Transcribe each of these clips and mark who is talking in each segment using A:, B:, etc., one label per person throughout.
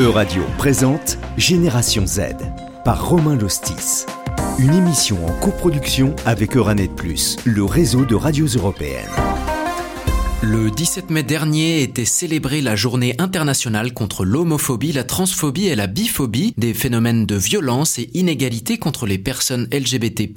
A: E-Radio présente Génération Z par Romain Lostis. Une émission en coproduction avec Euranet Plus, le réseau de radios européennes.
B: Le 17 mai dernier était célébrée la journée internationale contre l'homophobie, la transphobie et la biphobie, des phénomènes de violence et inégalité contre les personnes LGBT+,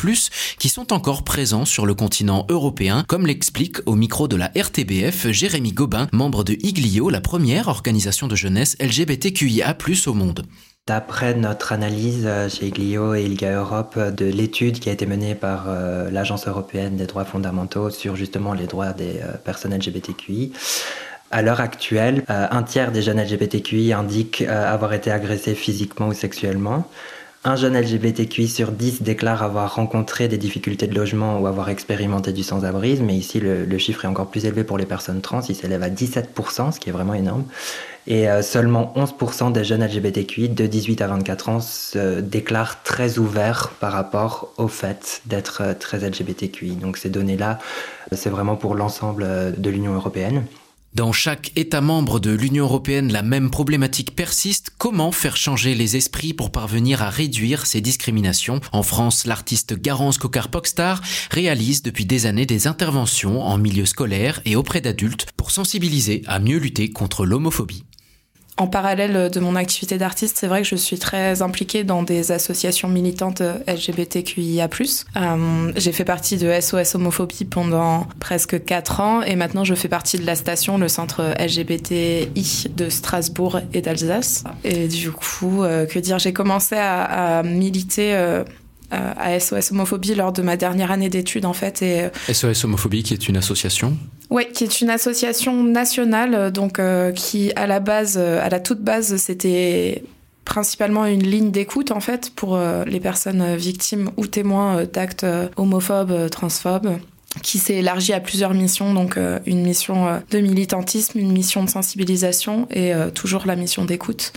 B: qui sont encore présents sur le continent européen, comme l'explique au micro de la RTBF Jérémy Gobin, membre de Iglio, la première organisation de jeunesse LGBTQIA+, au monde.
C: D'après notre analyse euh, chez Iglio et ILGA Europe euh, de l'étude qui a été menée par euh, l'Agence européenne des droits fondamentaux sur justement les droits des personnes LGBTQI, à l'heure actuelle, un tiers des jeunes LGBTQI indiquent avoir été agressés physiquement ou sexuellement. Un jeune LGBTQI sur 10 déclare avoir rencontré des difficultés de logement ou avoir expérimenté du sans-abrisme, mais ici le, chiffre est encore plus élevé pour les personnes trans, il s'élève à 17%, ce qui est vraiment énorme. Et euh, seulement 11% des jeunes LGBTQI de 18 à 24 ans se déclarent très ouverts par rapport au fait d'être euh, très LGBTQI. Donc ces données-là, c'est vraiment pour l'ensemble euh, de l'Union européenne.
B: Dans chaque État membre de l'Union européenne, la même problématique persiste. Comment faire changer les esprits pour parvenir à réduire ces discriminations? En France, l'artiste Garance Cocar-Pockstar réalise depuis des années des interventions en milieu scolaire et auprès d'adultes pour sensibiliser à mieux lutter contre l'homophobie.
D: En parallèle de mon activité d'artiste, c'est vrai que je suis très impliquée dans des associations militantes LGBTQIA+. Euh, j'ai fait partie de SOS Homophobie pendant presque 4 ans et maintenant je fais partie de la station, le centre LGBTI de Strasbourg et d'Alsace. Et du coup, euh, que dire, j'ai commencé à, à militer... Euh, à SOS Homophobie lors de ma dernière année d'études en fait. Et
B: SOS Homophobie qui est une association
D: oui, qui est une association nationale, euh, donc euh, qui à la base, euh, à la toute base, c'était principalement une ligne d'écoute en fait pour les personnes victimes ou témoins d'actes homophobes, transphobes qui s'est élargie à plusieurs missions, donc une mission de militantisme, une mission de sensibilisation et toujours la mission d'écoute.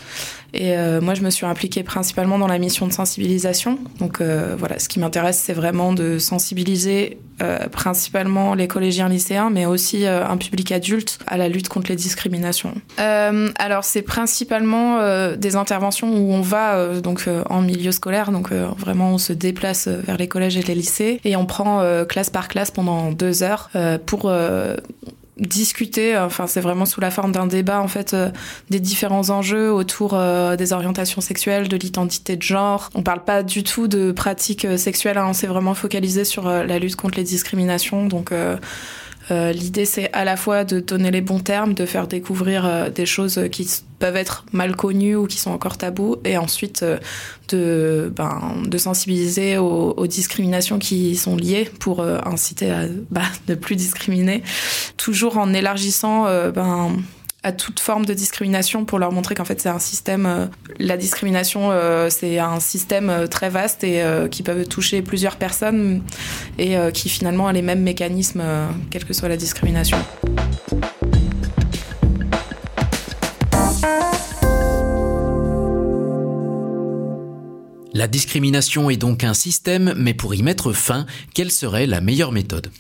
D: Et moi, je me suis impliquée principalement dans la mission de sensibilisation. Donc voilà, ce qui m'intéresse, c'est vraiment de sensibiliser euh, principalement les collégiens lycéens, mais aussi euh, un public adulte à la lutte contre les discriminations. Euh, alors c'est principalement des interventions où on va donc en milieu scolaire, donc vraiment on se déplace vers les collèges et les lycées et on prend classe par classe pendant deux heures pour discuter, enfin c'est vraiment sous la forme d'un débat en fait euh, des différents enjeux autour euh, des orientations sexuelles, de l'identité de genre. On parle pas du tout de pratiques euh, sexuelles, hein, on s'est vraiment focalisé sur la lutte contre les discriminations. Donc euh, l'idée, c'est à la fois de donner les bons termes, de faire découvrir euh, des choses qui peuvent être mal connues ou qui sont encore tabous, et ensuite euh, de, ben, de sensibiliser aux, aux, discriminations qui sont liées pour inciter à bah, ne plus discriminer, toujours en élargissant ben, à toute forme de discrimination pour leur montrer qu'en fait c'est un système euh, la discrimination euh, c'est un système euh, très vaste et qui peut toucher plusieurs personnes et qui finalement a les mêmes mécanismes quelle que soit la discrimination.
B: La discrimination est donc un système, mais pour y mettre fin, quelle serait la meilleure méthode?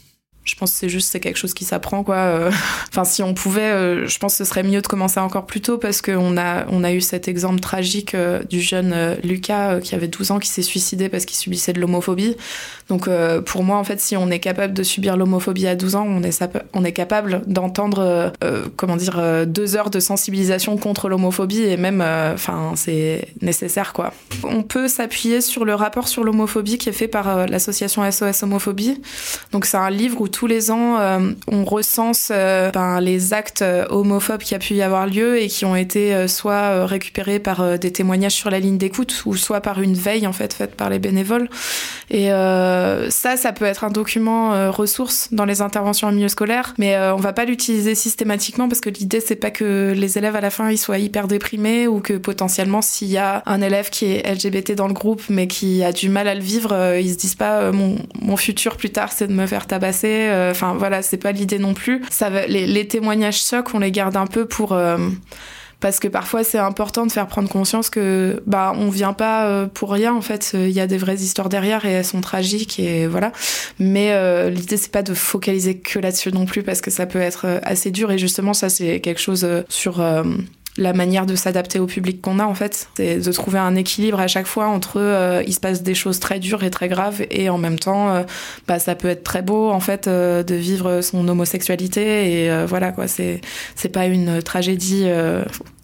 D: Je pense que c'est juste quelque chose qui s'apprend quoi. Euh. Enfin si on pouvait, euh, je pense que ce serait mieux de commencer encore plus tôt parce qu'on a on a eu cet exemple tragique euh, du jeune Lucas qui avait 12 ans qui s'est suicidé parce qu'il subissait de l'homophobie. Donc pour moi en fait si on est capable de subir l'homophobie à 12 ans, on est on est capable d'entendre comment dire deux heures de sensibilisation contre l'homophobie et même enfin c'est nécessaire quoi. On peut s'appuyer sur le rapport sur l'homophobie qui est fait par l'association SOS Homophobie. Donc c'est un livre où tous les ans, euh, on recense euh, ben, les actes euh, homophobes qui a pu y avoir lieu et qui ont été soit récupérés par des témoignages sur la ligne d'écoute ou soit par une veille en fait faite par les bénévoles. Et ça, ça peut être un document ressource dans les interventions en milieu scolaire, mais on va pas l'utiliser systématiquement parce que l'idée c'est pas que les élèves à la fin ils soient hyper déprimés ou que potentiellement s'il y a un élève qui est LGBT dans le groupe mais qui a du mal à le vivre, ils se disent pas mon, mon futur plus tard c'est de me faire tabasser euh, enfin voilà, c'est pas l'idée non plus. Ça les, témoignages chocs, on les garde un peu pour euh, parce que parfois c'est important de faire prendre conscience que bah on vient pas euh, pour rien en fait. Il y a des vraies histoires derrière et elles sont tragiques et voilà. Mais l'idée c'est pas de focaliser que là-dessus non plus parce que ça peut être assez dur. Et justement ça c'est quelque chose sur la manière de s'adapter au public qu'on a en fait, c'est de trouver un équilibre à chaque fois entre euh, il se passe des choses très dures et très graves et en même temps euh, bah ça peut être très beau en fait euh, de vivre son homosexualité et voilà quoi, c'est c'est pas une tragédie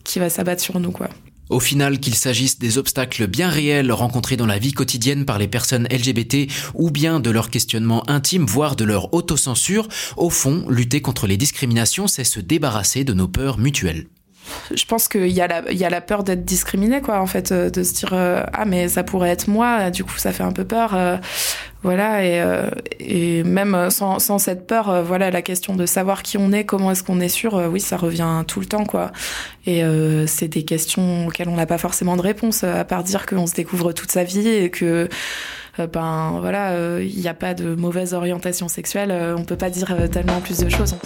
D: qui va s'abattre sur nous quoi.
B: Au final, qu'il s'agisse des obstacles bien réels rencontrés dans la vie quotidienne par les personnes LGBT ou bien de leur questionnement intime, voire de leur autocensure, au fond, lutter contre les discriminations, c'est se débarrasser de nos peurs mutuelles
D: je pense qu'il y, a la, y a la peur d'être discriminé, quoi, en fait, euh, de se dire euh, ah mais ça pourrait être moi, du coup ça fait un peu peur, euh, voilà, et, même sans, cette peur, voilà, la question de savoir qui on est, comment est-ce qu'on est sûr, oui, ça revient tout le temps, quoi, et c'est des questions auxquelles on n'a pas forcément de réponse, à part dire qu'on se découvre toute sa vie et que ben voilà, il n'y a pas de mauvaise orientation sexuelle, on peut pas dire tellement plus de choses.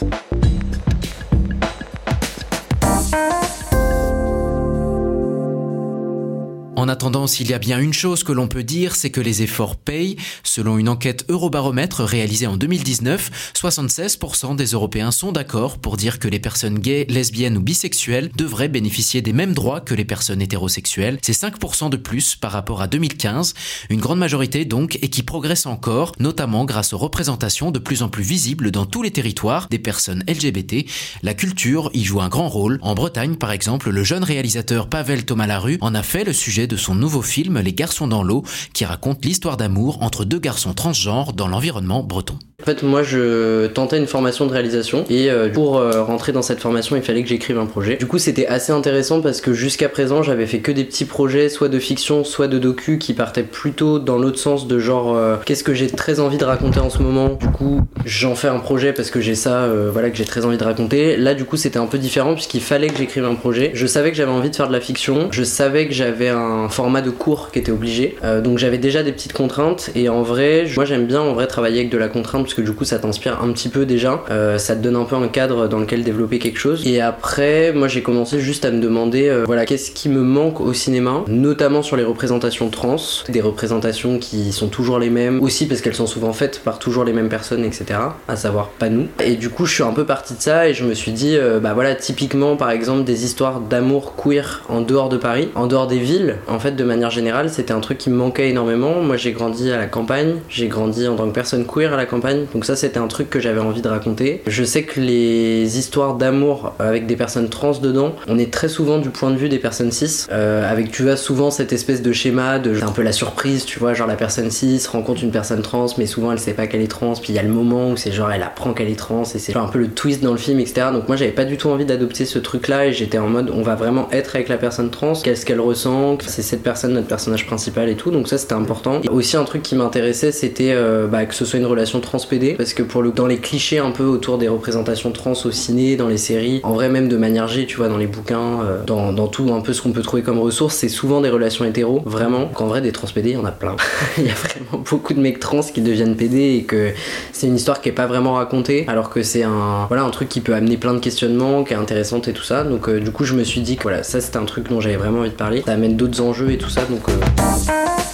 B: En attendant, s'il y a bien une chose que l'on peut dire, c'est que les efforts payent. Selon une enquête Eurobaromètre réalisée en 2019, 76% des Européens sont d'accord pour dire que les personnes gays, lesbiennes ou bisexuelles devraient bénéficier des mêmes droits que les personnes hétérosexuelles. C'est 5% de plus par rapport à 2015. Une grande majorité donc et qui progresse encore, notamment grâce aux représentations de plus en plus visibles dans tous les territoires des personnes LGBT. La culture y joue un grand rôle. En Bretagne, par exemple, le jeune réalisateur Pavel Thomas Larue en a fait le sujet de son nouveau film Les garçons dans l'eau, qui raconte l'histoire d'amour entre deux garçons transgenres dans l'environnement breton.
E: En fait, moi, je tentais une formation de réalisation et euh, pour euh, rentrer dans cette formation, il fallait que j'écrive un projet. Du coup, c'était assez intéressant parce que jusqu'à présent, j'avais fait que des petits projets, soit de fiction, soit de docu, qui partaient plutôt dans l'autre sens de genre euh, qu'est-ce que j'ai très envie de raconter en ce moment. Du coup, j'en fais un projet parce que j'ai ça, voilà, que j'ai très envie de raconter. Là, du coup, c'était un peu différent puisqu'il fallait que j'écrive un projet. Je savais que j'avais envie de faire de la fiction. Je savais que j'avais un format de cours qui était obligé. donc j'avais déjà des petites contraintes et en vrai, moi j'aime bien en vrai travailler avec de la contrainte parce que du coup ça t'inspire un petit peu déjà, euh, ça te donne un peu un cadre dans lequel développer quelque chose. Et après, moi j'ai commencé juste à me demander, euh, voilà, qu'est-ce qui me manque au cinéma, notamment sur les représentations trans, des représentations qui sont toujours les mêmes, aussi parce qu'elles sont souvent faites par toujours les mêmes personnes, etc. À savoir pas nous. Et du coup, je suis un peu parti de ça et je me suis dit, euh, bah voilà, typiquement par exemple des histoires d'amour queer en dehors de Paris, en dehors des villes, en fait de manière générale, c'était un truc qui me manquait énormément. Moi j'ai grandi à la campagne, j'ai grandi en tant que personne queer à la campagne, donc ça c'était un truc que j'avais envie de raconter. Je sais que les histoires d'amour avec des personnes trans dedans, on est très souvent du point de vue des personnes cis, euh, avec tu vois souvent cette espèce de schéma de un peu la surprise, tu vois, genre la personne cis rencontre une personne trans, mais souvent elle sait pas qu'elle est trans, puis il y a le moment où c'est genre elle apprend qu'elle est trans et c'est un peu le twist dans le film, etc. Donc moi j'avais pas du tout envie d'adopter ce truc là et j'étais en mode on va vraiment être avec la personne trans, qu'est-ce qu'elle ressent, c'est cette personne notre personnage principal et tout, donc ça c'était important. Et aussi un truc qui m'intéressait c'était euh, bah, que ce soit une relation transpédée parce que pour le dans les clichés un peu autour des représentations trans au ciné, dans les séries, en vrai même de manière G, tu vois, dans les bouquins, euh, dans, dans, tout un peu ce qu'on peut trouver comme ressources, c'est souvent des relations hétéros, vraiment. Qu'en vrai des trans PD, il y en a plein. il y a vraiment beaucoup de mecs trans qui deviennent PD et que c'est une histoire qui est pas vraiment racontée, alors que c'est un voilà un truc qui peut amener plein de questionnements, qui est intéressante et tout ça. Donc euh, du coup je me suis dit que voilà ça c'était un truc dont j'avais vraiment envie de parler. Ça amène d'autres enjeux et tout ça donc. Euh...